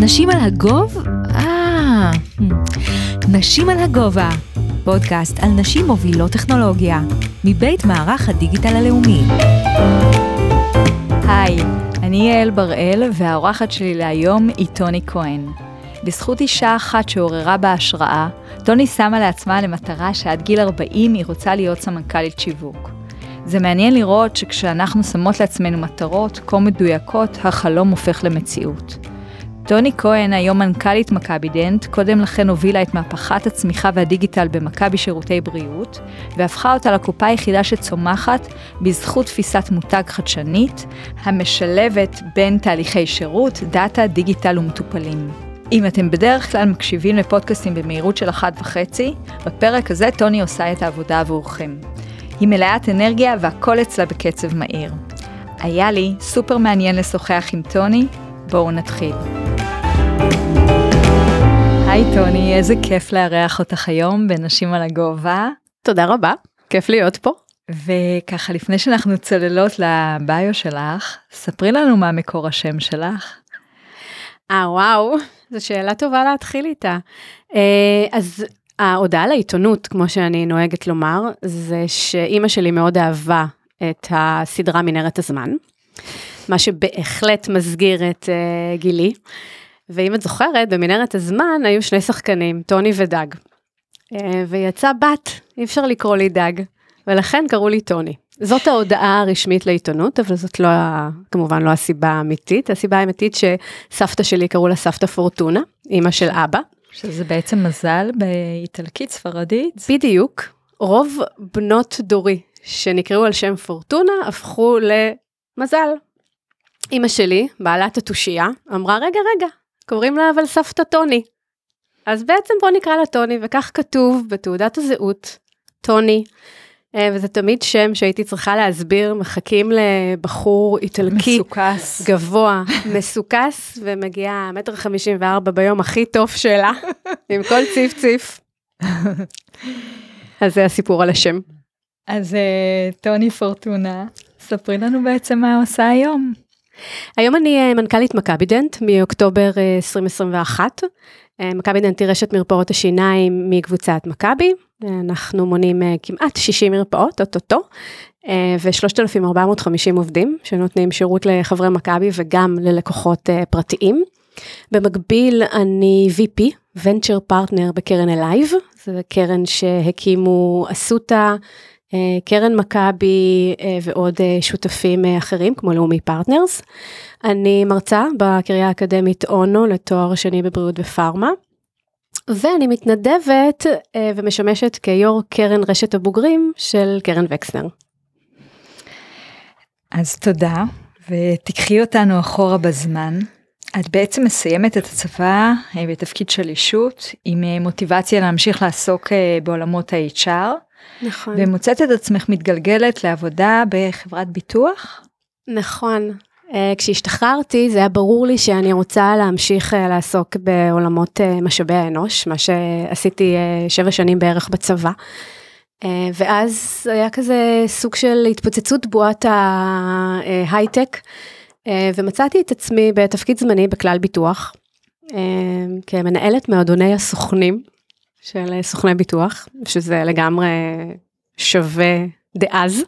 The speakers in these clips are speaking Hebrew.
נשים על הגוב? אה, נשים על הגובה, פודקאסט על נשים מובילות טכנולוגיה, מבית מערך הדיגיטל הלאומי. היי, אני יעל בראל, והאורחת שלי להיום היא טוני כהן. בזכות אישה אחת שעוררה בה השראה, טוני שמה לעצמה למטרה שעד גיל 40 היא רוצה להיות סמנכ"לית שיווק. זה מעניין לראות שכשאנחנו שמות לעצמנו מטרות כה מדויקות, החלום הופך למציאות. טוני כהן, היום מנכ"לית מכבי דנט, קודם לכן הובילה את מהפכת הצמיחה והדיגיטל במכבי שירותי בריאות, והפכה אותה לקופה היחידה שצומחת בזכות תפיסת מותג חדשנית, המשלבת בין תהליכי שירות, דאטה, דיגיטל ומטופלים. אם אתם בדרך כלל מקשיבים לפודקאסטים במהירות של אחת וחצי, בפרק הזה טוני עושה את העבודה עבורכם. היא מלאת אנרגיה והכל אצלה בקצב מהיר. היה לי סופר מעניין לשוחח עם טוני, בואו נתחיל. היי טוני, איזה כיף לארח אותך היום בנשים על הגובה. תודה רבה, כיף להיות פה. וככה לפני שאנחנו צוללות לביו שלך, ספרי לנו מה מקור השם שלך. אה וואו, זו שאלה טובה להתחיל איתה. אה, אז ההודעה לעיתונות, כמו שאני נוהגת לומר, זה שאימא שלי מאוד אהבה את הסדרה מנהרת הזמן, מה שבהחלט מסגיר את uh, גילי. ואם את זוכרת, במנהרת הזמן היו שני שחקנים, טוני ודג. Uh, ויצא בת, אי אפשר לקרוא לי דג, ולכן קראו לי טוני. זאת ההודעה הרשמית לעיתונות, אבל זאת לא, כמובן לא הסיבה האמיתית. הסיבה האמיתית שסבתא שלי קראו לה סבתא פורטונה, אימא של אבא. שזה בעצם מזל באיטלקית ספרדית. בדיוק. רוב בנות דורי שנקראו על שם פורטונה הפכו למזל. אימא שלי, בעלת התושייה, אמרה רגע רגע, קוראים לה אבל סבתא טוני. אז בעצם בוא נקרא לה טוני, וכך כתוב בתעודת הזהות, טוני. אה, וזה תמיד שם שהייתי צריכה להסביר, מחכים לבחור איטלקי. מסוכס. גבוה, מסוכס, ומגיע מטר חמישים וארבע ביום הכי טוב שלה, עם כל ציף ציף. אז זה הסיפור על השם. אז אה, טוני פורטונה, ספרי לנו בעצם מה עושה היום. היום אני אה, מנכ"לית מכבי דנט מאוקטובר 2021. מכבי דנט היא רשת מרפאות השיניים מקבוצת מכבי, אנחנו מונים אה, כמעט 60 מרפאות, אוטוטו, אה, ו-3,450 עובדים שנותנים שירות לחברי מכבי וגם ללקוחות אה, פרטיים. במקביל אני VP, Venture Partner בקרן אלייב, זו קרן שהקימו אסותא, קרן מכבי ועוד שותפים אחרים כמו לאומי פרטנרס. אני מרצה בקריה האקדמית אונו לתואר שני בבריאות ופארמה. ואני מתנדבת אה, ומשמשת כיו"ר קרן רשת הבוגרים של קרן וקסנר. אז תודה, ותיקחי אותנו אחורה בזמן. את בעצם מסיימת את הצבא אה, בתפקיד של אישות עם אה, מוטיבציה להמשיך לעסוק בעולמות ה-HR. נכון. ומוצאת את עצמך מתגלגלת לעבודה בחברת ביטוח? נכון, אה, כשהשתחררתי זה היה ברור לי שאני רוצה להמשיך אה, לעסוק בעולמות אה, משאבי האנוש, מה שעשיתי שבע שנים בערך בצבא. ואז היה כזה סוג של התפוצצות בועת ההייטק, ומצאתי את עצמי בתפקיד זמני בכלל ביטוח, כמנהלת מועדוני הסוכנים של סוכני ביטוח, שזה לגמרי שווה דאז.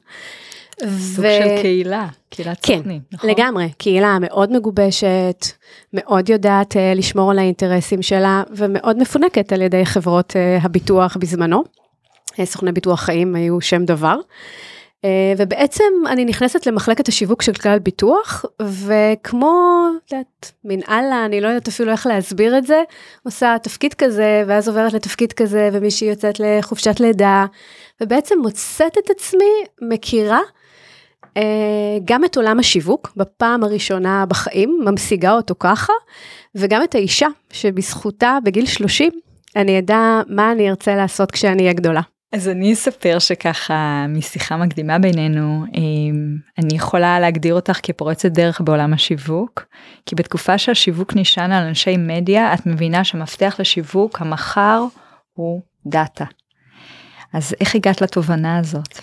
סוג ו... של קהילה, קהילת כן, סוכנים, נכון? לגמרי, קהילה מאוד מגובשת, מאוד יודעת uh, לשמור על האינטרסים שלה, ומאוד מפונקת על ידי חברות uh, הביטוח בזמנו. Uh, סוכני ביטוח חיים היו שם דבר. Uh, ובעצם אני נכנסת למחלקת השיווק של כלל ביטוח, וכמו, את יודעת, מנהלה, אני לא יודעת אפילו איך להסביר את זה, עושה תפקיד כזה, ואז עוברת לתפקיד כזה, ומישהי יוצאת לחופשת לידה, ובעצם מוצאת את עצמי מכירה אה, גם את עולם השיווק, בפעם הראשונה בחיים, ממשיגה אותו ככה, וגם את האישה, שבזכותה בגיל 30, אני אדע מה אני ארצה לעשות כשאני אהיה גדולה. אז אני אספר שככה משיחה מקדימה בינינו אה, אני יכולה להגדיר אותך כפורצת דרך בעולם השיווק כי בתקופה שהשיווק נשען על אנשי מדיה את מבינה שמפתח לשיווק המחר הוא דאטה. אז איך הגעת לתובנה הזאת?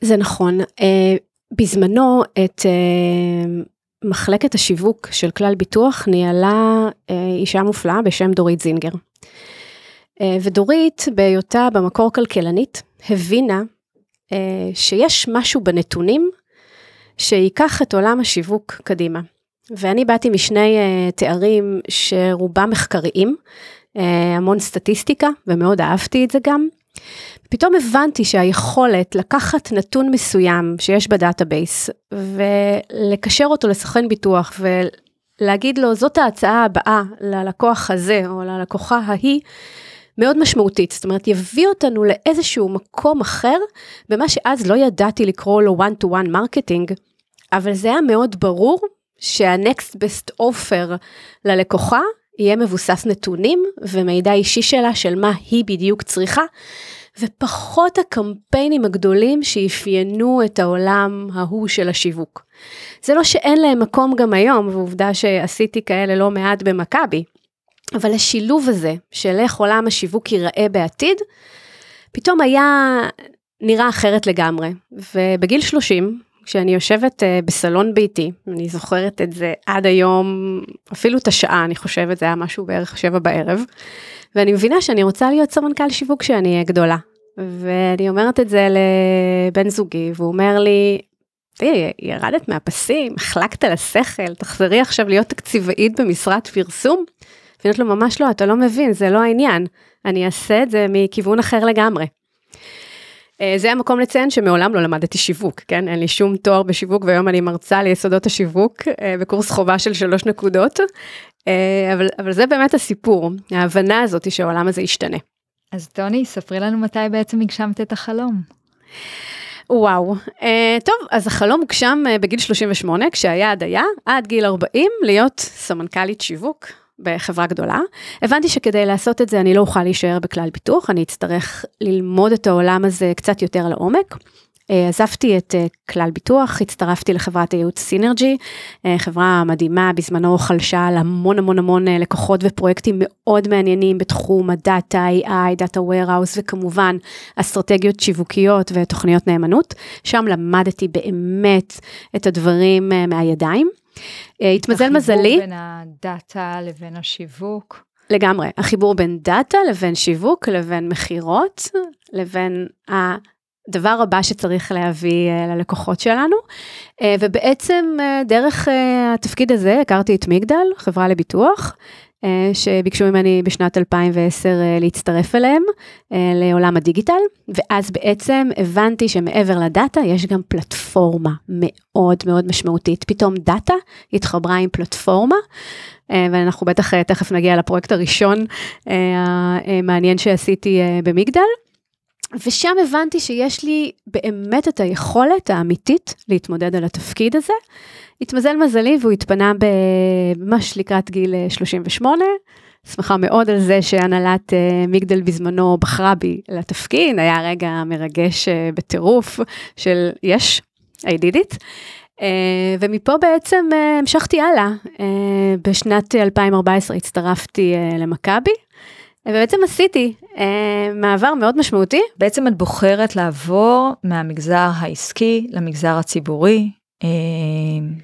זה נכון אה, בזמנו את uh, מחלקת השיווק של כלל ביטוח ניהלה אישה מופלאה בשם דורית זינגר. ודורית, בהיותה במקור כלכלנית, הבינה שיש משהו בנתונים שייקח את עולם השיווק קדימה. ואני באתי משני uh, תארים שרובם מחקריים, המון סטטיסטיקה, ומאוד אהבתי את זה גם. פתאום הבנתי שהיכולת לקחת נתון מסוים שיש ב database ולקשר אותו לסוכן ביטוח ולהגיד לו זאת ההצעה הבאה ללקוח הזה או ללקוחה ההיא, מאוד משמעותית, זאת אומרת יביא אותנו לאיזשהו מקום אחר במה שאז לא ידעתי לקרוא לו one to one marketing, אבל זה היה מאוד ברור שה-next best offer ללקוחה יהיה מבוסס נתונים ומידע אישי שלה של מה היא בדיוק צריכה, ופחות הקמפיינים הגדולים שאפיינו את העולם ההוא של השיווק. זה לא שאין להם מקום גם היום, ועובדה שעשיתי כאלה לא מעט במכבי, אבל השילוב הזה של איך עולם השיווק ייראה בעתיד, פתאום היה נראה אחרת לגמרי. ובגיל 30, כשאני יושבת uh, בסלון ביתי, אני זוכרת את זה עד היום, אפילו את השעה, אני חושבת, זה היה משהו בערך שבע בערב, ואני מבינה שאני רוצה להיות סמנכ"ל שיווק כשאני אהיה גדולה. ואני אומרת את זה לבן זוגי, והוא אומר לי, תראי, ירדת מהפסים, החלקת לשכל, תחזרי עכשיו להיות תקציבאית במשרד פרסום? ואני אומרת לו, ממש לא, אתה לא מבין, זה לא העניין, אני אעשה את זה מכיוון אחר לגמרי. אה, זה המקום לציין שמעולם לא למדתי שיווק, כן? אין לי שום תואר בשיווק והיום אני מרצה ליסודות השיווק אה, בקורס חובה של שלוש נקודות, אה, אבל, אבל זה באמת הסיפור, ההבנה הזאת שהעולם הזה ישתנה. אז טוני, ספרי לנו מתי בעצם הגשמת את החלום. וואו, טוב, אז החלום הוגשם בגיל 38, כשהיעד היה עד גיל 40 להיות סמנכ"לית שיווק בחברה גדולה. הבנתי שכדי לעשות את זה אני לא אוכל להישאר בכלל ביטוח, אני אצטרך ללמוד את העולם הזה קצת יותר לעומק. אה, עזבתי את אה, כלל ביטוח, הצטרפתי לחברת הייעוץ סינרג'י, אה, חברה מדהימה, בזמנו חלשה על המון המון המון לקוחות ופרויקטים מאוד מעניינים בתחום הדאטה, AI, דאטה warehouse וכמובן אסטרטגיות שיווקיות ותוכניות נאמנות. שם למדתי באמת את הדברים מהידיים. התמזל מזלי. החיבור בין הדאטה לבין השיווק. לגמרי, החיבור בין דאטה לבין שיווק לבין מכירות לבין הדבר הבא שצריך להביא uh, ללקוחות שלנו. Uh, ובעצם דרך התפקיד הזה הכרתי את מגדל, חברה לביטוח, שביקשו ממני בשנת 2010 uh, להצטרף אליהם uh, לעולם הדיגיטל, ואז בעצם הבנתי שמעבר לדאטה יש גם פלטפורמה מאוד מאוד משמעותית. פתאום דאטה התחברה עם פלטפורמה. ואנחנו בטח תכף נגיע לפרויקט הראשון המעניין שעשיתי במגדל. ושם הבנתי שיש לי באמת את היכולת האמיתית להתמודד על התפקיד הזה. התמזל מזלי והוא התפנה ממש לקראת גיל 38. שמחה מאוד על זה שהנהלת uh, מגדל בזמנו בחרה בי לתפקיד, היה רגע מרגש uh, בטירוף של יש, I did it. ומפה בעצם המשכתי הלאה. בשנת 2014 הצטרפתי למכבי. ובעצם עשיתי אה, מעבר מאוד משמעותי. בעצם את בוחרת לעבור מהמגזר העסקי למגזר הציבורי. אה,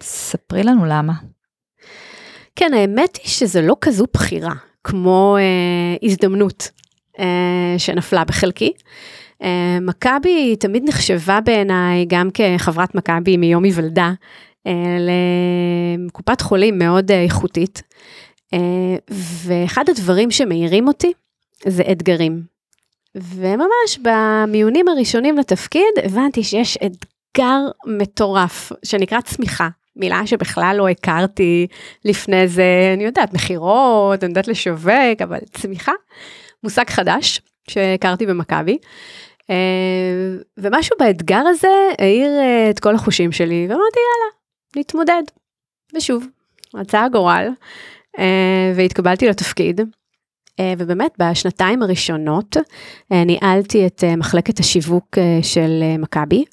ספרי לנו למה. כן, האמת היא שזה לא כזו בחירה, כמו אה, הזדמנות אה, שנפלה בחלקי. אה, מכבי תמיד נחשבה בעיניי, גם כחברת מכבי מיום היוולדה, אה, לקופת חולים מאוד אה, איכותית. אה, ואחד הדברים שמאירים אותי זה אתגרים. וממש במיונים הראשונים לתפקיד הבנתי שיש אתגר מטורף שנקרא צמיחה. מילה שבכלל לא הכרתי לפני זה, אני יודעת, מכירות, אני יודעת לשווק, אבל צמיחה, מושג חדש שהכרתי במכבי. אה, ומשהו באתגר הזה העיר אה, את כל החושים שלי, ואמרתי יאללה, נתמודד. ושוב, רצה הגורל, אה, והתקבלתי לתפקיד. ובאמת בשנתיים הראשונות ניהלתי את מחלקת השיווק של מכבי.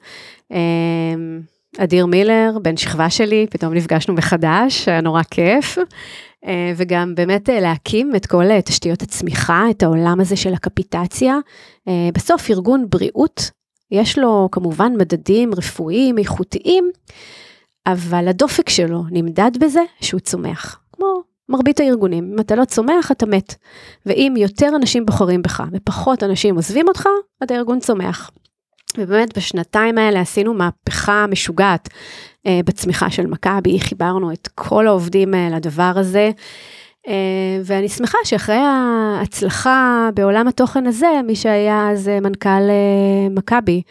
אדיר מילר, בן שכבה שלי, פתאום נפגשנו מחדש, היה נורא כיף. וגם באמת להקים את כל תשתיות הצמיחה, את העולם הזה של הקפיטציה. בסוף ארגון בריאות, יש לו כמובן מדדים רפואיים איכותיים, אבל הדופק שלו נמדד בזה שהוא צומח. כמו מרבית הארגונים, אם אתה לא צומח אתה מת. ואם יותר אנשים בוחרים בך ופחות אנשים עוזבים אותך, אתה ארגון צומח. ובאמת בשנתיים האלה עשינו מהפכה משוגעת אה, בצמיחה של מכבי, חיברנו את כל העובדים אה, לדבר הזה. אה, ואני שמחה שאחרי ההצלחה בעולם התוכן הזה, מי שהיה אז אה, מנכ"ל אה, מכבי,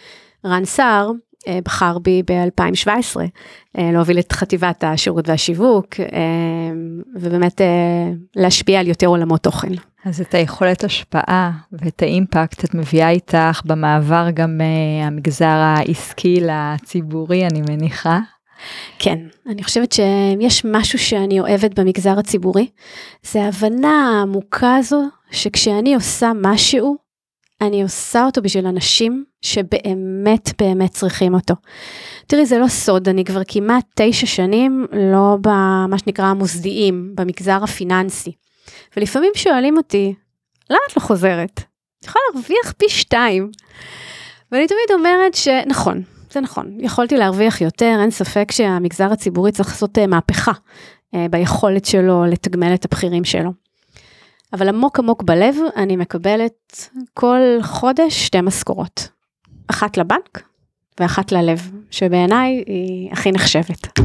רן סער, אה, בחר בי ב-2017 אה, להוביל את חטיבת השירות והשיווק אה, ובאמת להשפיע על יותר עולמות תוכן. אז את היכולת השפעה ואת האימפקט את מביאה איתך במעבר גם מהמגזר העסקי לציבורי אני מניחה. כן, אני חושבת שיש משהו שאני אוהבת במגזר הציבורי, זה ההבנה העמוקה הזו שכשאני עושה משהו, אני עושה אותו בשביל אנשים שבאמת באמת צריכים אותו. תראי, זה לא סוד, אני כבר כמעט תשע שנים לא במה שנקרא המוסדיים, במגזר הפיננסי. ולפעמים שואלים אותי, למה את לא חוזרת? את יכולה להרוויח פי שתיים. ואני תמיד אומרת שנכון, זה נכון, יכולתי להרוויח יותר, אין ספק שהמגזר הציבורי צריך לעשות אה, מהפכה אה, ביכולת שלו לתגמל את הבכירים שלו. אבל עמוק עמוק בלב אני מקבלת כל חודש שתי משכורות. אחת לבנק ואחת ללב, שבעיניי היא הכי נחשבת.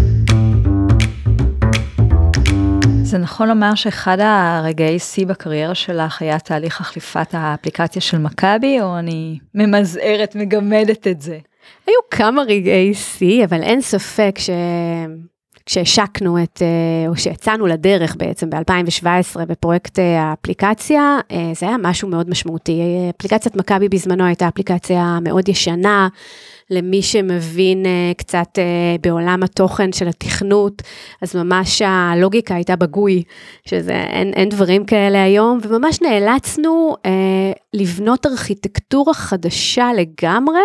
זה נכון לומר שאחד הרגעי שיא בקריירה שלך היה תהליך החליפת האפליקציה של מכבי, או אני ממזערת, מגמדת את זה? היו כמה רגעי שיא, אבל אין ספק ש... כשהשקנו את, אה, או שיצאנו לדרך בעצם ב-2017 בפרויקט אה, האפליקציה, אה, זה היה משהו מאוד משמעותי. אפליקציית מכבי בזמנו הייתה אפליקציה מאוד ישנה, למי שמבין קצת בעולם התוכן של התכנות, אז ממש הלוגיקה הייתה בגוי, שזה אין, אין דברים כאלה היום, וממש נאלצנו לבנות ארכיטקטורה חדשה לגמרי.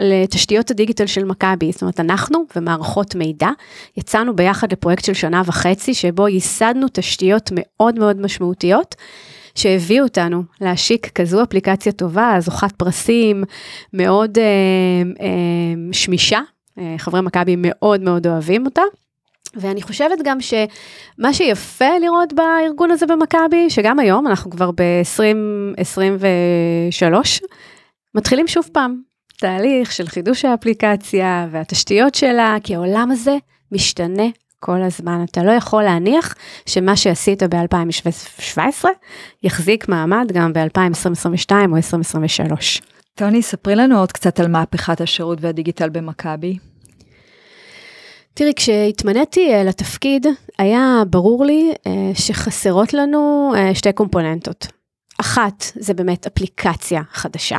לתשתיות הדיגיטל של מכבי, זאת אומרת אנחנו ומערכות מידע, יצאנו ביחד לפרויקט של שנה וחצי שבו ייסדנו תשתיות מאוד מאוד משמעותיות. שהביאו אותנו להשיק כזו אפליקציה טובה, זוכת פרסים, מאוד אה, אה, שמישה, אה, חברי מכבי מאוד מאוד אוהבים אותה. ואני חושבת גם שמה שיפה לראות בארגון הזה במכבי, שגם היום, אנחנו כבר ב-2023, מתחילים שוב פעם תהליך של חידוש האפליקציה והתשתיות שלה, כי העולם הזה משתנה כל הזמן. אתה לא יכול להניח שמה שעשית ב-2017 יחזיק מעמד גם ב-2022 או 2023. טוני, ספרי לנו עוד קצת על מהפכת השירות והדיגיטל במכבי. תראי, כשהתמניתי אה, לתפקיד, היה ברור לי אה, שחסרות לנו אה, שתי קומפוננטות. אחת, זה באמת אפליקציה חדשה,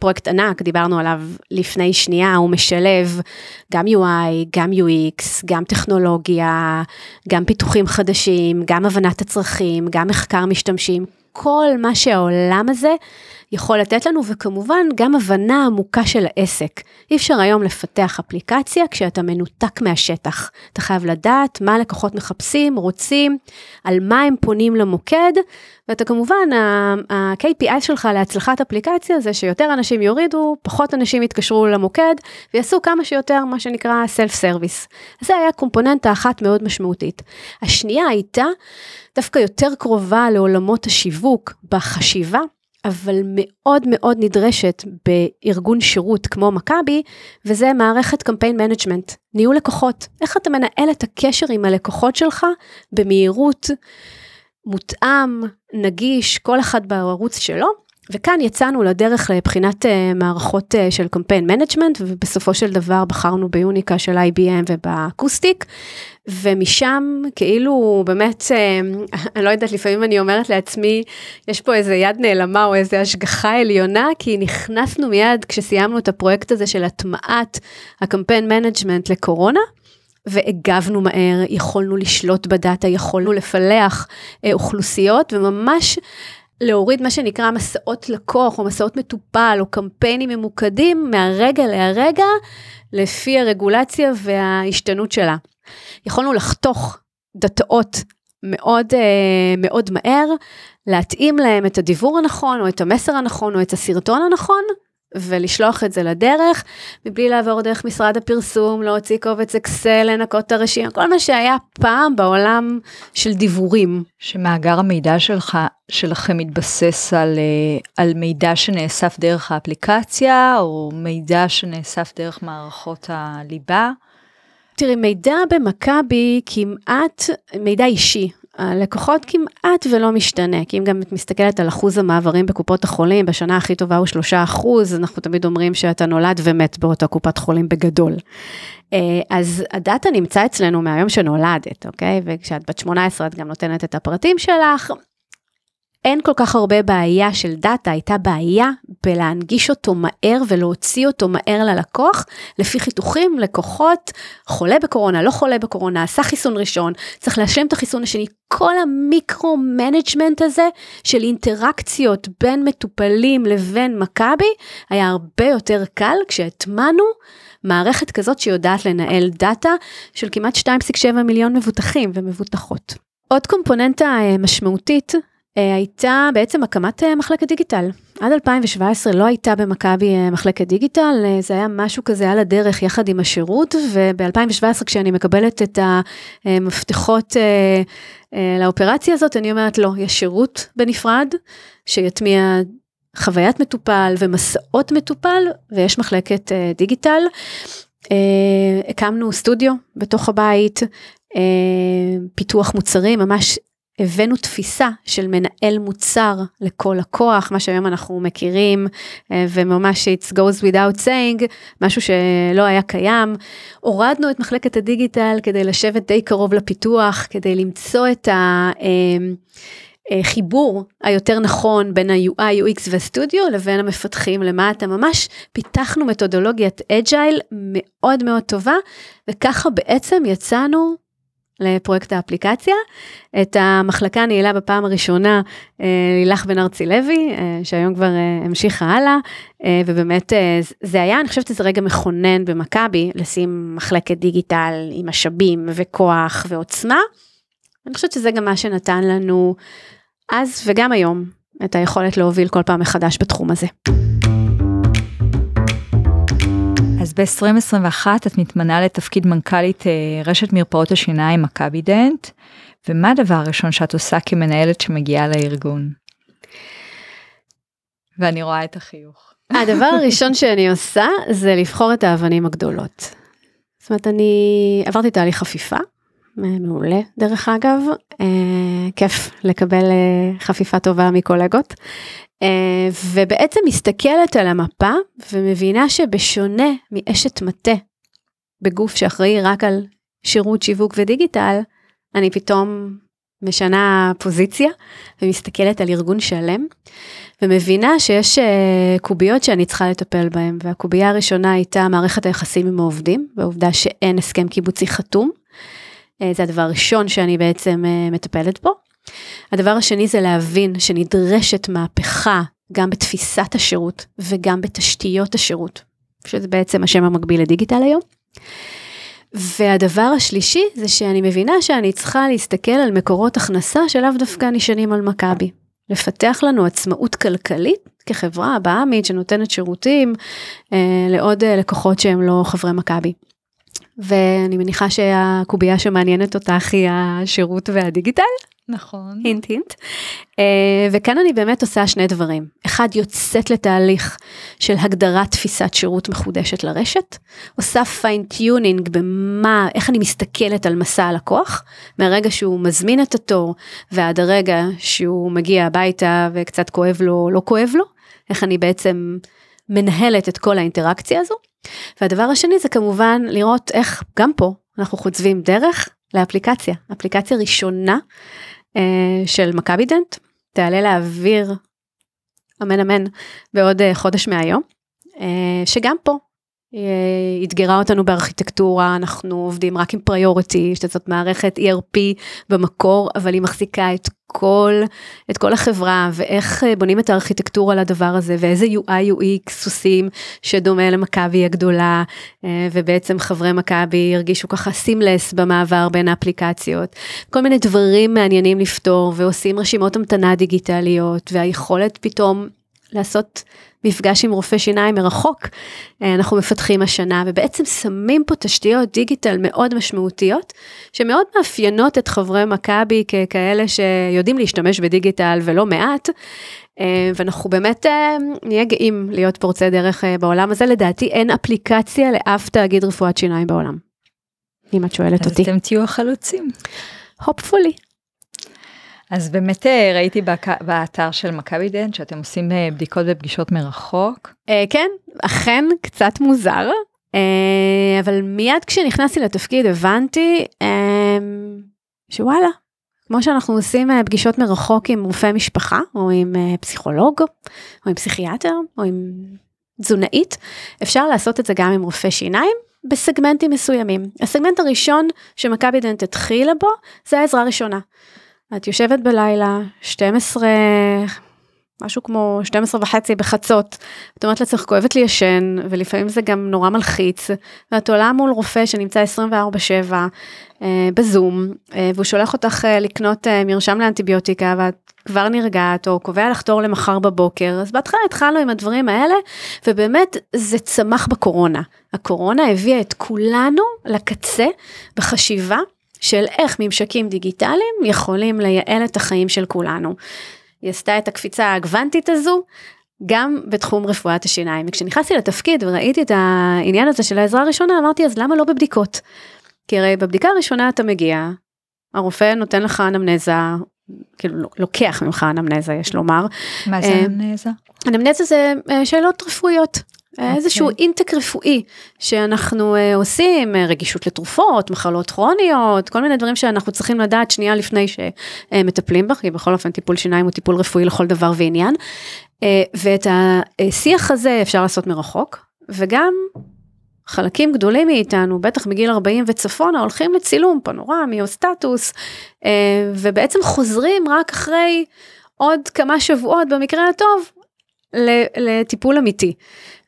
פרויקט ענק, דיברנו עליו לפני שנייה, הוא משלב גם UI, גם UX, גם טכנולוגיה, גם פיתוחים חדשים, גם הבנת הצרכים, גם מחקר משתמשים, כל מה שהעולם הזה יכול לתת לנו, וכמובן גם הבנה עמוקה של העסק. אי אפשר היום לפתח אפליקציה כשאתה מנותק מהשטח. אתה חייב לדעת מה לקוחות מחפשים, רוצים, על מה הם פונים למוקד, ואתה כמובן, ה-KPI שלך להצלחת אפליקציה זה שיותר אנשים יורידו, פחות אנשים יתקשרו למוקד, ויעשו כמה שיותר מה שנקרא Self-Service. זה היה קומפוננטה אחת מאוד משמעותית. השנייה הייתה דווקא יותר קרובה לעולמות השיווק בחשיבה. אבל מאוד מאוד נדרשת בארגון שירות כמו מכבי, וזה מערכת campaign management, ניהול לקוחות. איך אתה מנהל את הקשר עם הלקוחות שלך במהירות, מותאם, נגיש, כל אחד בערוץ שלו, וכאן יצאנו לדרך לבחינת אה, מערכות אה, של campaign management, ובסופו של דבר בחרנו ב Unica של IBM וב Acoustic, ומשם כאילו באמת, אה, אני לא יודעת, לפעמים אני אומרת לעצמי, יש פה איזה יד נעלמה או איזה השגחה עליונה, כי נכנסנו מיד כשסיימנו את הפרויקט הזה של הטמעת ה campaign management לקורונה. והגבנו מהר, יכולנו לשלוט בדאטה, יכולנו לפלח אה, אוכלוסיות וממש להוריד מה שנקרא מסעות לקוח או מסעות מטופל או קמפיינים ממוקדים מהרגע להרגע לפי הרגולציה וההשתנות שלה. יכולנו לחתוך דאטאות מאוד אה, מאוד מהר, להתאים להם את הדיבור הנכון או את המסר הנכון או את הסרטון הנכון ולשלוח את זה לדרך, מבלי לעבור דרך משרד הפרסום, להוציא קובץ אקסל, לנקות את הרשימה, כל מה שהיה פעם בעולם של דיוורים. שמאגר המידע שלך, שלכם מתבסס על, אה, על מידע שנאסף דרך האפליקציה, או מידע שנאסף דרך מערכות הליבה? תראי, מידע במכבי כמעט מידע אישי. הלקוחות כמעט ולא משתנה, כי אם גם את מסתכלת על אחוז המעברים בקופות החולים, בשנה הכי טובה הוא שלושה אחוז, אנחנו תמיד אומרים שאתה נולד ומת באותה קופת חולים בגדול. אה, אז הדאטה נמצא אצלנו מהיום שנולדת, אוקיי? וכשאת בת 18 את גם נותנת את הפרטים שלך, אין כל כך הרבה בעיה של דאטה, הייתה בעיה בלהנגיש אותו מהר ולהוציא אותו מהר ללקוח, לפי חיתוכים, לקוחות, חולה בקורונה, לא חולה בקורונה, עשה חיסון ראשון, צריך להשלים את החיסון השני, כל ה micro-management הזה של אינטראקציות בין מטופלים לבין מכבי, היה הרבה יותר קל כשהטמנו מערכת כזאת שיודעת לנהל דאטה של כמעט 2.7 מיליון מבוטחים ומבוטחות. עוד קומפוננטה אה, משמעותית הייתה בעצם הקמת אה, מחלקת דיגיטל. עד 2017 לא הייתה במכבי אה, מחלקת דיגיטל, זה היה משהו כזה על הדרך יחד עם השירות, וב-2017 כשאני מקבלת את המפתחות לאופרציה הזאת, אני אומרת לא, יש שירות בנפרד שיטמיע חוויית מטופל ומסעות מטופל, ויש מחלקת דיגיטל. הקמנו סטודיו בתוך הבית, פיתוח מוצרים, ממש הבאנו תפיסה של מנהל מוצר לכל לקוח, מה שהיום אנחנו מכירים, אה, וממש it goes without saying, משהו שלא היה קיים. הורדנו את מחלקת הדיגיטל כדי לשבת די קרוב לפיתוח, כדי למצוא את החיבור אה, אה, היותר נכון בין ה-UI, UX והסטודיו לבין המפתחים למטה. ממש פיתחנו מתודולוגיית אג'ייל מאוד מאוד טובה, וככה בעצם יצאנו לפרויקט האפליקציה. את המחלקה ניהלה בפעם הראשונה אה, לילך בן ארצי לוי, אה, שהיום כבר אה, המשיכה הלאה, ובאמת זה היה, אני חושבת שזה רגע מכונן במכבי, לשים מחלקת דיגיטל עם משאבים וכוח ועוצמה. אני חושבת שזה גם מה שנתן לנו אז וגם היום את היכולת להוביל כל פעם מחדש בתחום הזה. אז ב-2021 את מתמנה לתפקיד מנכ"לית אה, רשת מרפאות השיניים מכבי דנט, ומה הדבר הראשון שאת עושה כמנהלת שמגיעה לארגון? ואני רואה את החיוך. הדבר הראשון שאני עושה זה לבחור את האבנים הגדולות. זאת אומרת, אני עברתי תהליך חפיפה, מעולה דרך אגב, אה, כיף לקבל אה, חפיפה טובה מקולגות, אה, ובעצם מסתכלת על המפה ומבינה שבשונה מאשת מטה בגוף שאחראי רק על שירות שיווק ודיגיטל, אני פתאום משנה פוזיציה ומסתכלת על ארגון שלם ומבינה שיש אה, קוביות שאני צריכה לטפל בהן והקובייה הראשונה הייתה מערכת היחסים עם העובדים והעובדה שאין הסכם קיבוצי חתום. אה, זה הדבר הראשון שאני בעצם מטפלת בו. הדבר השני זה להבין שנדרשת מהפכה גם בתפיסת השירות וגם בתשתיות השירות, שזה בעצם השם המקביל לדיגיטל היום. והדבר השלישי זה שאני מבינה שאני צריכה להסתכל על מקורות הכנסה שלאו דווקא נשענים על מכבי. לפתח לנו עצמאות כלכלית כחברה בעמית שנותנת שירותים אה, לעוד אה, לקוחות שהם לא חברי מכבי. ואני מניחה שהקובייה שמעניינת אותך היא השירות והדיגיטל. נכון. hint hint. אה, וכאן אני באמת עושה שני דברים. אחד, יוצאת לתהליך של הגדרת תפיסת שירות מחודשת לרשת, עושה fine-tuning במה, איך אני מסתכלת על מסע הלקוח, מהרגע שהוא מזמין את התור ועד הרגע שהוא מגיע הביתה וקצת כואב לו, לא כואב לו, איך אני בעצם מנהלת את כל האינטראקציה הזו. והדבר השני זה כמובן לראות איך גם פה אנחנו חוצבים דרך לאפליקציה, אפליקציה ראשונה אה, של מכבי דנט, תעלה לאוויר, אמן אמן, בעוד אה, חודש מהיום, אה, שגם פה אתגרה אותנו בארכיטקטורה, אנחנו עובדים רק עם פריוריטי, שזאת מערכת ERP במקור, אבל היא מחזיקה את כל, את כל החברה, ואיך בונים את הארכיטקטורה לדבר הזה, ואיזה UI UX עושים שדומה למכבי הגדולה, ובעצם חברי מכבי הרגישו ככה סימלס במעבר בין האפליקציות. כל מיני דברים מעניינים לפתור, ועושים רשימות המתנה דיגיטליות, והיכולת פתאום לעשות מפגש עם רופא שיניים מרחוק, אה, אנחנו מפתחים השנה, ובעצם שמים פה תשתיות דיגיטל מאוד משמעותיות, שמאוד מאפיינות את חברי מכבי ככאלה שיודעים להשתמש בדיגיטל ולא מעט, אה, ואנחנו באמת אה, נהיה גאים להיות פורצי דרך בעולם הזה, לדעתי אין אפליקציה לאף תאגיד רפואת שיניים בעולם. אם את שואלת אז אותי. אז אתם תהיו החלוצים. hopefully. אז באמת אה, ראיתי באתר של מכבי דנט שאתם עושים אה, בדיקות ופגישות מרחוק. אה, כן, אכן קצת מוזר, אבל מיד כשנכנסתי לתפקיד הבנתי שוואלה, כמו שאנחנו עושים פגישות מרחוק עם רופא משפחה, או עם פסיכולוג, או עם פסיכיאטר, או עם תזונאית, אפשר לעשות את זה גם עם רופא שיניים. בסגמנטים מסוימים. הסגמנט הראשון שמכבי דנט התחילה בו זה העזרה ראשונה. את יושבת בלילה, 12, משהו כמו 12 וחצי בחצות, את אומרת לעצמך, כואבת לי ישן, ולפעמים זה גם נורא מלחיץ, ואת עולה מול רופא שנמצא 24-7 אה, בזום, אה, והוא שולח אותך אה, לקנות מרשם לאנטיביוטיקה, ואת כבר נרגעת, או קובע לך תור למחר בבוקר, אז בהתחלה התחלנו עם הדברים האלה, ובאמת זה צמח בקורונה. הקורונה הביאה את כולנו לקצה בחשיבה של איך ממשקים דיגיטליים יכולים לייעל את החיים של כולנו. היא עשתה את הקפיצה הגוונטית הזו, גם בתחום רפואת השיניים. וכשנכנסתי לתפקיד וראיתי את העניין הזה של העזרה הראשונה, אמרתי, אז למה לא בבדיקות? כי הרי בבדיקה הראשונה אתה מגיע, הרופא נותן לך אנמנזה, כאילו לוקח ממך אנמנזה, יש לומר. מה זה אה, אנמנזה? אנמנזה זה אה, שאלות רפואיות. Okay. אוקיי. איזשהו אינטק רפואי שאנחנו uh, עושים, uh, רגישות לתרופות, מחלות כרוניות, כל מיני דברים שאנחנו צריכים לדעת שנייה לפני שמטפלים בך, כי בכל אופן טיפול שיניים הוא טיפול רפואי לכל דבר ועניין. ואת השיח הזה אפשר לעשות מרחוק, וגם חלקים גדולים מאיתנו, בטח מגיל 40 וצפונה, הולכים לצילום פנורמי או סטטוס, ובעצם חוזרים רק אחרי עוד כמה שבועות במקרה הטוב לטיפול אמיתי.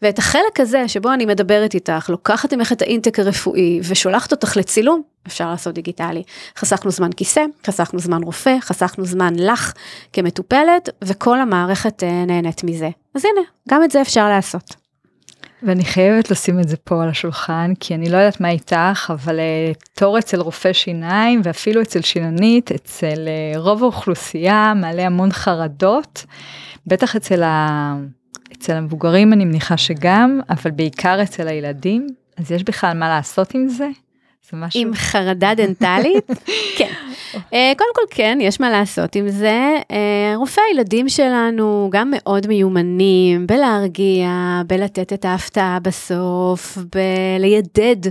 ואת החלק הזה שבו אני מדברת איתך, לוקחת ממך את האינטק הרפואי ושולחת אותך לצילום, אפשר לעשות דיגיטלי. חסכנו זמן כיסא, חסכנו זמן רופא, חסכנו זמן לך כמטופלת, וכל המערכת אה, נהנית מזה. אז הנה, גם את זה אפשר לעשות. ואני חייבת לשים את זה פה על השולחן, כי אני לא יודעת מה איתך, אבל uh, תור אצל רופא שיניים, ואפילו אצל שיננית, אצל uh, רוב האוכלוסייה, מעלה המון חרדות, בטח אצל ה... אצל המבוגרים אני מניחה שגם, אבל בעיקר אצל הילדים, אז יש בכלל מה לעשות עם זה? זה משהו... עם חרדה דנטלית? כן. Uh, קודם כל כן, יש מה לעשות עם זה. Uh, רופאי הילדים שלנו גם מאוד מיומנים בלהרגיע, בלתת את ההפתעה בסוף, בליידד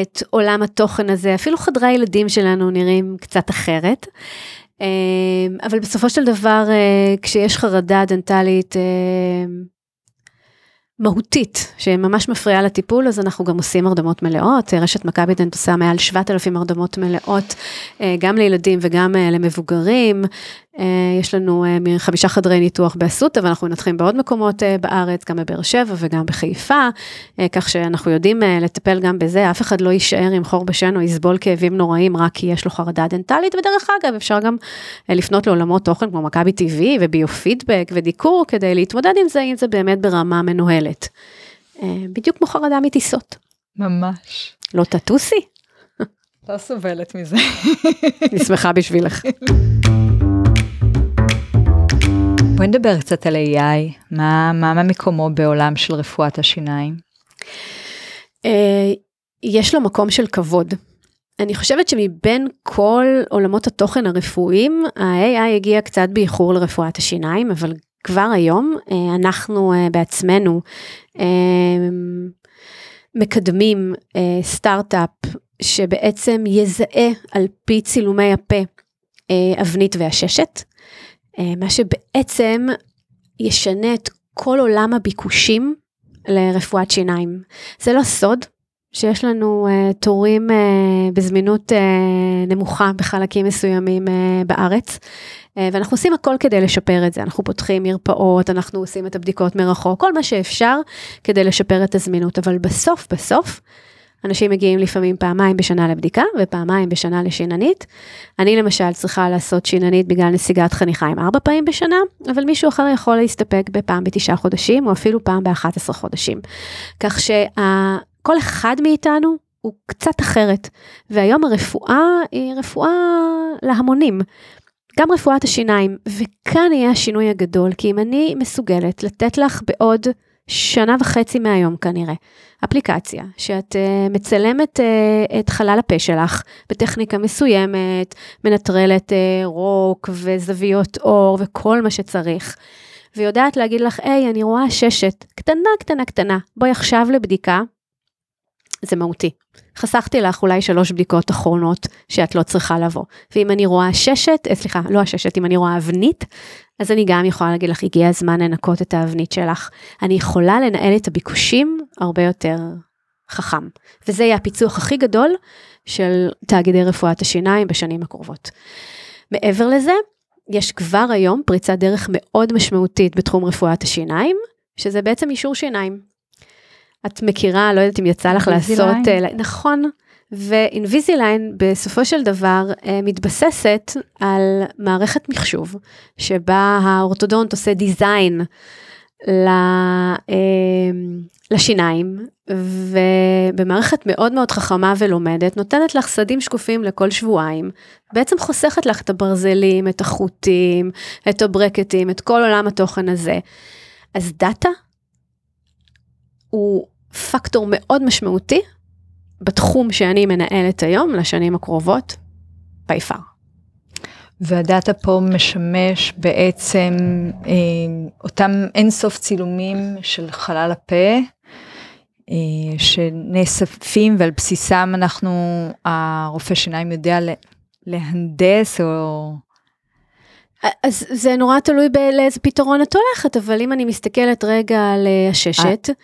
את עולם התוכן הזה. אפילו חדרי הילדים שלנו נראים קצת אחרת. Uh, אבל בסופו של דבר, uh, כשיש חרדה דנטלית, uh, מהותית שממש מפריעה לטיפול אז אנחנו גם עושים הרדמות מלאות. רשת מכבי דנט עושה מעל 7,000 הרדמות מלאות אה, גם לילדים וגם אה, למבוגרים. אה, יש לנו חמישה חדרי ניתוח באסותא ואנחנו מנתחים בעוד מקומות בארץ גם בבאר שבע וגם בחיפה כך שאנחנו יודעים לטפל גם בזה אף אחד לא יישאר עם חור בשן או יסבול כאבים נוראים רק כי יש לו חרדה דנטלית ודרך אגב אפשר גם לפנות לעולמות תוכן כמו מכבי TV וביו-פידבק ודיקור כדי להתמודד עם זה אם זה באמת ברמה מנוהלת. אה, בדיוק כמו חרדה מטיסות. ממש. לא תטוסי? לא סובלת מזה. אני שמחה בשבילך. בואי נדבר קצת על AI, מה, מה מקומו בעולם של רפואת השיניים? אה, יש לו מקום של כבוד. אני חושבת שמבין כל עולמות התוכן הרפואיים, ה-AI הגיע קצת באיחור לרפואת השיניים, אבל כבר היום אה, אנחנו אה, בעצמנו מקדמים סטארט-אפ שבעצם יזהה על פי צילומי הפה אבנית ועששת, מה שבעצם ישנה את כל עולם הביקושים לרפואת שיניים. זה לא סוד שיש לנו uh, תורים uh, בזמינות uh, נמוכה בחלקים מסוימים uh, בארץ, uh, ואנחנו עושים הכל כדי לשפר את זה. אנחנו פותחים מרפאות, אנחנו עושים את הבדיקות מרחוק, כל מה שאפשר כדי לשפר את הזמינות, אבל בסוף, בסוף, אנשים מגיעים לפעמים פעמיים בשנה לבדיקה ופעמיים בשנה לשיננית. אני למשל צריכה לעשות שיננית בגלל נסיגת חניכיים ארבע פעמים בשנה, אבל מישהו אחר יכול להסתפק בפעם בתשעה חודשים או אפילו פעם באחת עשרה חודשים. כך שכל אחד מאיתנו הוא קצת אחרת, והיום הרפואה היא רפואה להמונים. גם רפואת השיניים, וכאן יהיה השינוי הגדול, כי אם אני מסוגלת לתת לך בעוד שנה וחצי מהיום כנראה, אפליקציה שאת uh, מצלמת uh, את חלל הפה שלך בטכניקה מסוימת, מנטרלת uh, רוק וזוויות אור וכל מה שצריך, ויודעת להגיד לך, היי, אני רואה ששת, קטנה, קטנה, קטנה, בואי עכשיו לבדיקה, זה מהותי. חסכתי לך אולי שלוש בדיקות אחרונות שאת לא צריכה לבוא. ואם אני רואה ששת, אה, סליחה, לא הששת, אם אני רואה אבנית, אז אני גם יכולה להגיד לך, הגיע הזמן לנקות את האבנית שלך. אני יכולה לנהל את הביקושים הרבה יותר חכם. וזה יהיה הפיצוח הכי גדול של תאגידי רפואת השיניים בשנים הקרובות. מעבר לזה, יש כבר היום פריצת דרך מאוד משמעותית בתחום רפואת השיניים, שזה בעצם אישור שיניים. את מכירה, לא יודעת אם יצא לך לעשות, uh, נכון, ואינביזיליין בסופו של דבר uh, מתבססת על מערכת מחשוב, שבה האורתודונט עושה דיזיין ל, uh, לשיניים, ובמערכת מאוד מאוד חכמה ולומדת, נותנת לך סדים שקופים לכל שבועיים, בעצם חוסכת לך את הברזלים, את החוטים, את הברקטים, את כל עולם התוכן הזה. אז דאטה הוא פקטור מאוד משמעותי בתחום שאני מנהלת היום לשנים הקרובות, by far. והדאטה פה משמש בעצם אה, אותם אינסוף צילומים של חלל הפה, אה, שנאספים ועל בסיסם אנחנו, הרופא שיניים יודע להנדס או... אז זה נורא תלוי לאיזה פתרון את הולכת, אבל אם אני מסתכלת רגע על אה, הששת, אה,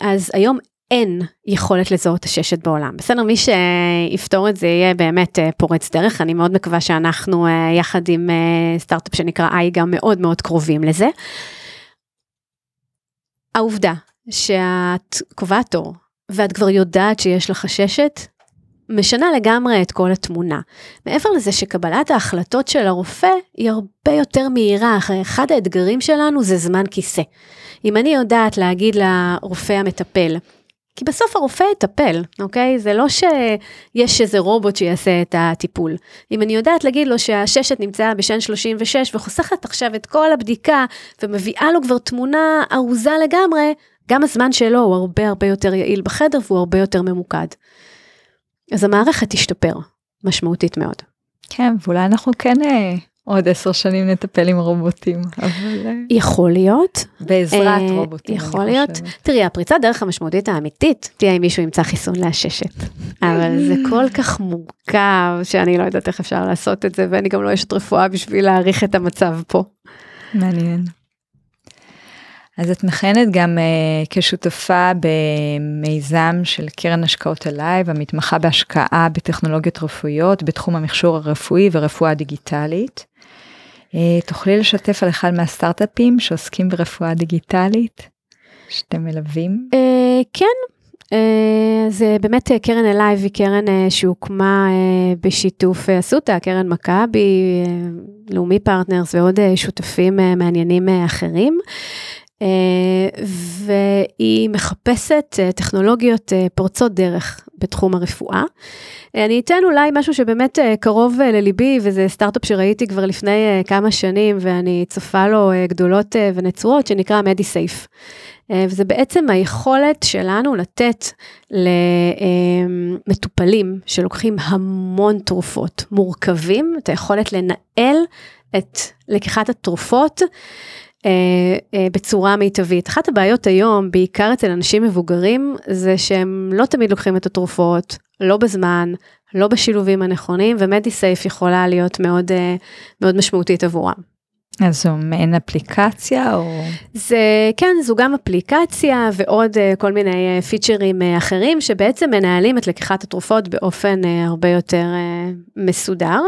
אז היום אין יכולת לזהות הששת בעולם. בסדר, מי שיפתור את זה יהיה באמת אה, פורץ דרך, אני מאוד מקווה שאנחנו אה, יחד עם סטארט-אפ שנקרא איי גם מאוד מאוד קרובים לזה. העובדה שאת קובעת תור ואת כבר יודעת שיש לך ששת, משנה לגמרי את כל התמונה. מעבר לזה שקבלת ההחלטות של הרופא היא הרבה יותר מהירה, אחד האתגרים שלנו זה זמן כיסא. אם אני יודעת להגיד לרופא המטפל, כי בסוף הרופא יטפל, אוקיי? זה לא שיש איזה רובוט שיעשה את הטיפול. אם אני יודעת להגיד לו שהששת נמצאה בשן 36 וחוסכת עכשיו את כל הבדיקה ומביאה לו כבר תמונה ארוזה לגמרי, גם הזמן שלו הוא הרבה הרבה יותר יעיל בחדר והוא הרבה יותר ממוקד. אז המערכת תשתפר משמעותית מאוד. כן, ואולי אנחנו כן אה, עוד עשר שנים נטפל עם רובוטים, אבל... אה, יכול להיות. בעזרת אה, רובוטים, יכול להיות. תראי, הפריצת דרך המשמעותית האמיתית תהיה אם מישהו ימצא חיסון לעששת. אבל זה כל כך מורכב, שאני לא יודעת איך אפשר לעשות את זה, ואני גם לא אשת רפואה בשביל להעריך את המצב פה. מעניין. אז את מכהנת גם אה, כשותפה במיזם של קרן השקעות Alive, המתמחה בהשקעה בטכנולוגיות רפואיות בתחום המכשור הרפואי ורפואה דיגיטלית. אה, תוכלי לשתף על אחד מהסטארט-אפים שעוסקים ברפואה דיגיטלית שאתם מלווים? אה, כן, אה, זה באמת קרן Alive היא קרן אה, שהוקמה אה, בשיתוף אסותא, קרן מכבי, uh, לאומי Partners ועוד אה, שותפים אה, מעניינים אה, אחרים. אה, והיא מחפשת אה, טכנולוגיות אה, פורצות דרך בתחום הרפואה. אני אתן אולי משהו שבאמת קרוב לליבי, וזה סטארט-אפ שראיתי כבר לפני כמה שנים, ואני צופה לו גדולות ונצורות, שנקרא מדיסייף. וזה בעצם היכולת שלנו לתת למטופלים שלוקחים המון תרופות מורכבים, את היכולת לנהל את לקיחת התרופות בצורה מיטבית. אחת הבעיות היום, בעיקר אצל אנשים מבוגרים, זה שהם לא תמיד לוקחים את התרופות, לא בזמן, לא בשילובים הנכונים, ומדיסייף יכולה להיות מאוד, אה, מאוד משמעותית עבורם. אז זו מעין אפליקציה או? זה כן, זו גם אפליקציה ועוד כל מיני פיצ'רים אחרים שבעצם מנהלים את לקיחת התרופות באופן הרבה יותר מסודר.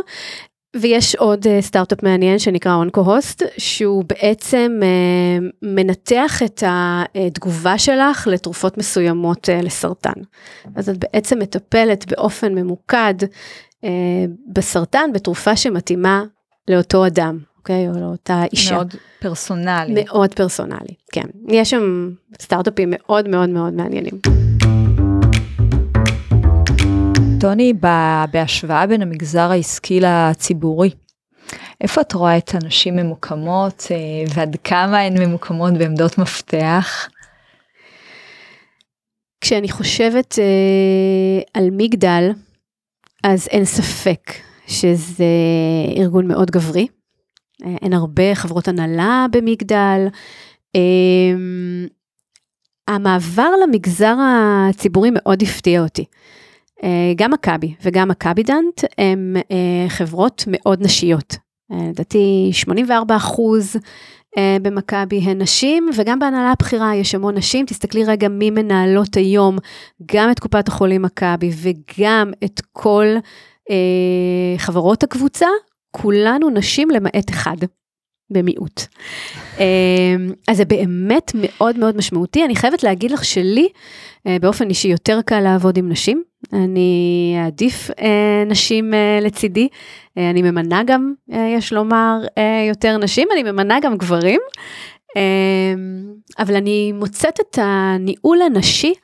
ויש עוד uh, סטארט-אפ מעניין שנקרא אונקו-הוסט, שהוא בעצם uh, מנתח את התגובה שלך לתרופות מסוימות uh, לסרטן. אז את בעצם מטפלת באופן ממוקד uh, בסרטן בתרופה שמתאימה לאותו אדם, אוקיי? או לאותה אישה. מאוד פרסונלי. מאוד פרסונלי, כן. יש שם סטארט-אפים מאוד מאוד מאוד מעניינים. טוני, בהשוואה בין המגזר העסקי לציבורי, איפה את רואה את הנשים ממוקמות אה, ועד כמה הן ממוקמות בעמדות מפתח? כשאני חושבת אה, על מגדל, אז אין ספק שזה ארגון מאוד גברי. אה, אין הרבה חברות הנהלה במגדל. המעבר למגזר הציבורי מאוד הפתיע אותי. אה, גם מכבי וגם מכבידנט הם אה, חברות מאוד נשיות. אה, לדעתי 84 אחוז במכבי הן נשים וגם בהנהלה הבכירה יש המון נשים תסתכלי רגע מי מנהלות היום גם את קופת החולים מכבי וגם את כל חברות הקבוצה כולנו נשים למעט אחד במיעוט. אז זה באמת מאוד מאוד משמעותי אני חייבת להגיד לך שלי באופן אישי יותר קל לעבוד עם נשים אני אעדיף אה, נשים אה, לצידי, אה, אני ממנה גם, אה, יש לומר, אה, יותר נשים, אני ממנה גם גברים, אה, אבל אני מוצאת את הניהול הנשי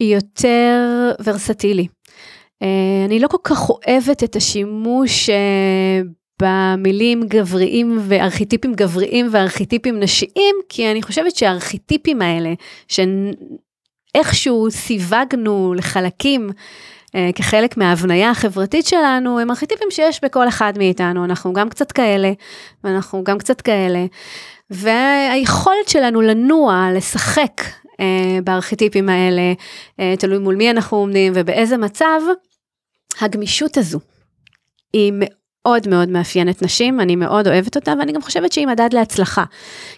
יותר ורסטילי. אה, אני לא כל כך אוהבת את השימוש אה, במילים גבריים וארכיטיפים גבריים וארכיטיפים נשיים, כי אני חושבת שהארכיטיפים האלה, איכשהו סיווגנו לחלקים אה, כחלק מההבניה החברתית שלנו, הם ארכיטיפים שיש בכל אחד מאיתנו, אנחנו גם קצת כאלה, ואנחנו גם קצת כאלה. והיכולת שלנו לנוע, לשחק אה, בארכיטיפים האלה, אה, תלוי מול מי אנחנו עומדים ובאיזה מצב, הגמישות הזו היא מאוד מאוד מאפיינת נשים, אני מאוד אוהבת אותה ואני גם חושבת שהיא מדד להצלחה.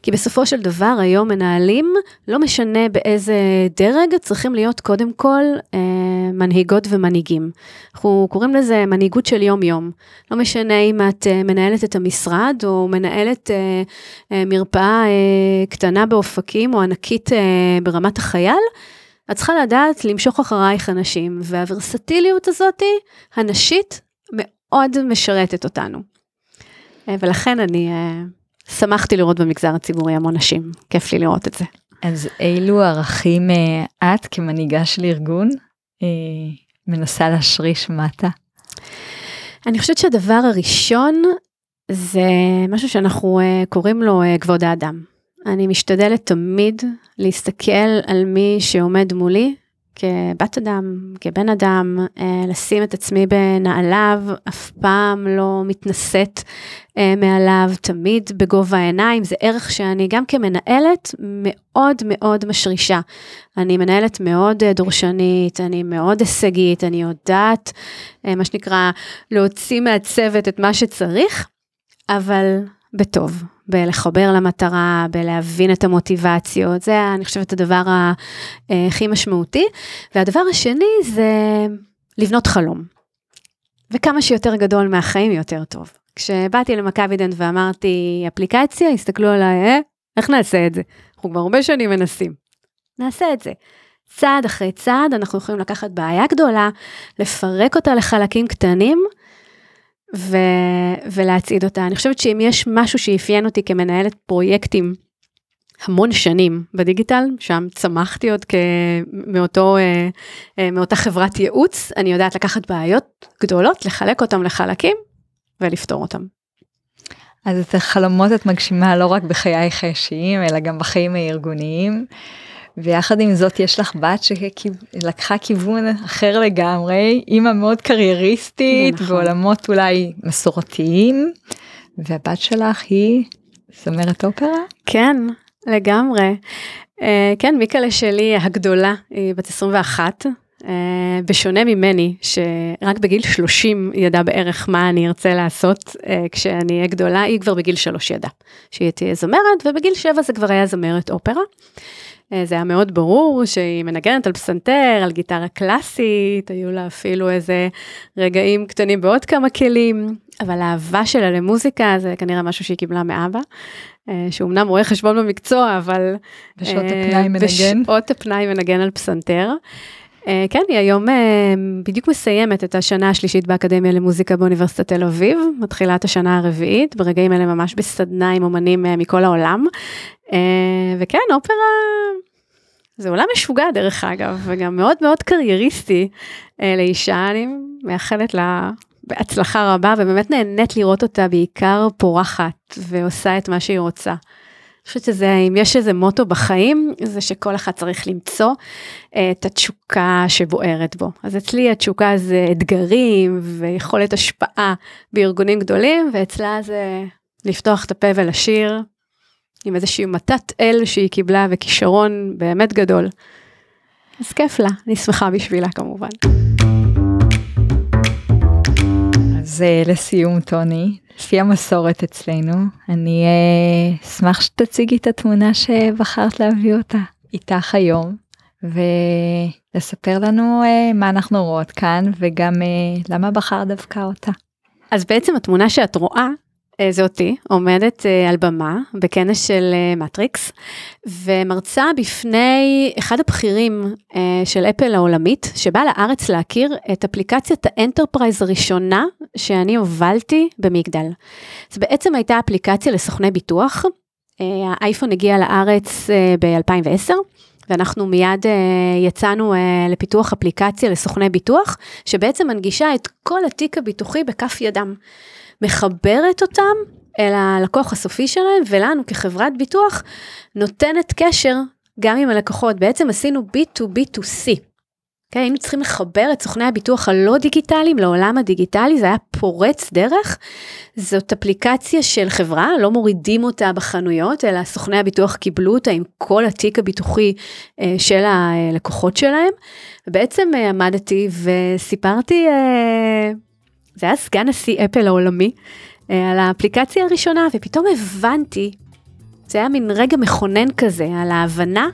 כי בסופו של דבר היום מנהלים, לא משנה באיזה דרג, צריכים להיות קודם כל אה, מנהיגות ומנהיגים. אנחנו קוראים לזה מנהיגות של יום-יום. לא משנה אם את אה, מנהלת את המשרד או מנהלת אה, אה, מרפאה אה, קטנה באופקים או ענקית אה, ברמת החייל. את צריכה לדעת למשוך אחרייך אנשים, והוורסטיליות הזאתי, הנשית, מאוד משרתת אותנו. אה, ולכן אני uh, שמחתי לראות במגזר הציבורי המון נשים, כיף לי לראות את זה. אז אילו ערכים uh, את כמנהיגה של ארגון מנסה להשריש מטה? אני חושבת שהדבר הראשון זה משהו שאנחנו קוראים לו כבוד האדם. אני משתדלת תמיד להסתכל על מי שעומד מולי כבת אדם, כבן אדם, אה, לשים את עצמי בנעליו, אף פעם לא מתנשאת אה, מעליו, תמיד בגובה העיניים, זה ערך שאני גם כמנהלת מאוד מאוד משרישה. אני מנהלת מאוד אה, דורשנית, אני מאוד הישגית, אני יודעת, מה שנקרא, להוציא מהצוות את מה שצריך, אבל בטוב, בלחבר למטרה, בלהבין את המוטיבציות, זה אני חושבת הדבר הכי משמעותי. והדבר השני זה לבנות חלום. וכמה שיותר גדול מהחיים יותר טוב. כשבאתי למכבידנט ואמרתי אפליקציה, הסתכלו עליי, אה, איך נעשה את זה? אנחנו כבר הרבה שנים מנסים. נעשה את זה. צעד אחרי צעד אנחנו יכולים לקחת בעיה גדולה, לפרק אותה לחלקים קטנים, ו, ולהצעיד אותה. אני חושבת שאם יש משהו שאפיין אותי כמנהלת פרויקטים המון שנים בדיגיטל, שם צמחתי עוד כ... מאותו, אה, אה, מאותה חברת ייעוץ, אני יודעת לקחת בעיות גדולות, לחלק אותם לחלקים ולפתור אותם. אז את החלומות את מגשימה לא רק בחייך האישיים, אלא גם בחיים הארגוניים. ויחד עם זאת יש לך בת שלקחה כיוון אחר לגמרי, אימא מאוד קרייריסטית נכון. בעולמות אולי מסורתיים, והבת שלך היא זמרת אופרה? כן, לגמרי. Uh, כן, מיקלה שלי הגדולה היא בת 21, uh, אה, בשונה ממני, שרק בגיל 30 ידעה בערך מה אני ארצה לעשות uh, כשאני אהיה גדולה, היא כבר בגיל 3 ידעה שהיא תהיה זמרת, ובגיל 7 זה כבר היה זמרת אופרה. זה היה מאוד ברור שהיא מנגנת על פסנתר, על גיטרה קלאסית, היו לה אפילו איזה רגעים קטנים בעוד כמה כלים, אבל האהבה שלה למוזיקה זה כנראה משהו שהיא קיבלה מאבא, שהוא אמנם רואה חשבון במקצוע, אבל... בשעות הפנאי מנגן. בשעות הפנאי מנגן על פסנתר. אה, כן, היא היום אה, בדיוק מסיימת את השנה השלישית באקדמיה למוזיקה באוניברסיטת תל אביב, מתחילה את השנה הרביעית, ברגעים אלה ממש בסדנה עם אומנים אה, מכל העולם. וכן, אופרה זה עולם משוגע דרך אגב, וגם מאוד מאוד קרייריסטי לאישה, אני מאחלת לה בהצלחה רבה, ובאמת נהנית לראות אותה בעיקר פורחת ועושה את מה שהיא רוצה. חושבת שזה, אם יש איזה מוטו בחיים, זה שכל אחד צריך למצוא אה, את התשוקה שבוערת בו. אז אצלי התשוקה זה אתגרים ויכולת השפעה בארגונים גדולים, ואצלה זה לפתוח את הפה ולשיר עם איזושהי מתת אל שהיא קיבלה וכישרון באמת גדול. אז כיף לה, אני שמחה בשבילה כמובן. אז אה, לסיום, טוני, לפי המסורת אצלנו, אני אה, אשמח שתציגי את התמונה שבחרת להביא אותה איתך היום, ולספר לנו אה, מה אנחנו רואות כאן, וגם למה בחרת דווקא אותה. אז בעצם התמונה שאת רואה אה, זה אותי, עומדת אה, על במה בכנס של מטריקס, אה, ומרצה בפני אחד הבכירים של אפל העולמית, שבא לארץ להכיר את אפליקציית ה enterprise הראשונה שאני הובלתי במגדל. זו בעצם הייתה אפליקציה לסוכני ביטוח, האייפון הגיע לארץ ב-2010. ואנחנו מיד יצאנו לפיתוח אפליקציה לסוכני ביטוח, שבעצם מנגישה את כל התיק הביטוחי בכף ידם. מחברת אותם אל הלקוח הסופי שלהם, ולנו כחברת ביטוח נותנת קשר גם עם הלקוחות. בעצם עשינו B2B2C. Okay, היינו צריכים לחבר את סוכני הביטוח הלא דיגיטליים לעולם הדיגיטלי, זה היה פורץ דרך. זאת אפליקציה של חברה, לא מורידים אותה בחנויות, אלא סוכני הביטוח קיבלו אותה עם כל התיק הביטוחי אה, של הלקוחות שלהם. ובעצם אה, עמדתי וסיפרתי אה, זה היה סגן נשיא אפל העולמי, אה, על האפליקציה הראשונה, ופתאום הבנתי, זה היה מין רגע מכונן כזה, על ההבנה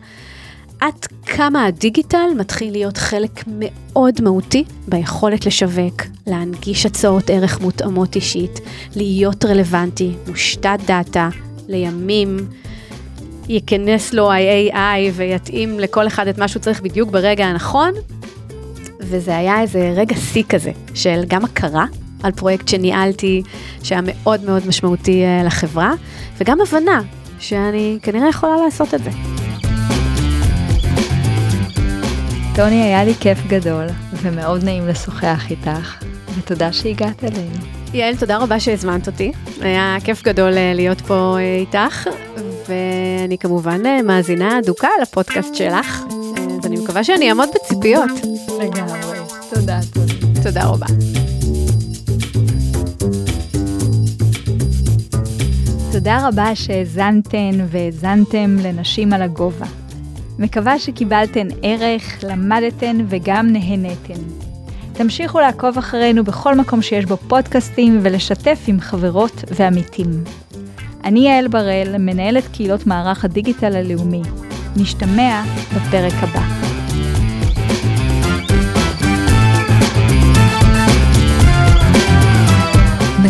עד כמה הדיגיטל מתחיל להיות חלק מאוד מהותי ביכולת לשווק, להנגיש הצעות ערך מותאמות אישית, להיות רלוונטי, מושתת דאטה, לימים ייכנס לו ה-AI ויתאים לכל אחד את מה שהוא צריך בדיוק ברגע הנכון, וזה היה איזה רגע שיא כזה, של גם הכרה על פרויקט שניהלתי, שהיה מאוד מאוד משמעותי אה, לחברה, וגם הבנה שאני כנראה יכולה לעשות את זה. טוני, היה לי כיף גדול, ומאוד נעים לשוחח איתך, ותודה שהגעת אלינו. יעל, תודה רבה שהזמנת אותי. היה כיף גדול אה, להיות פה אה, איתך, ואני כמובן מאזינה אדוקה לפודקאסט שלך, מקווה שאני אעמוד בציפיות. לגמרי. תודה, תודה. תודה רבה. תודה רבה שהאזנתן והאזנתם לנשים על הגובה. מקווה שקיבלתן ערך, למדתן וגם נהנתן. תמשיכו לעקוב אחרינו בכל מקום שיש בו פודקאסטים ולשתף עם חברות ועמיתים. אני יעל בראל, מנהלת קהילות מערך הדיגיטל הלאומי. נשתמע בפרק הבא.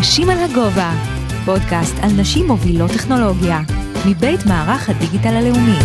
נשים על הגובה, פודקאסט על נשים מובילות טכנולוגיה, מבית מערך הדיגיטל הלאומי.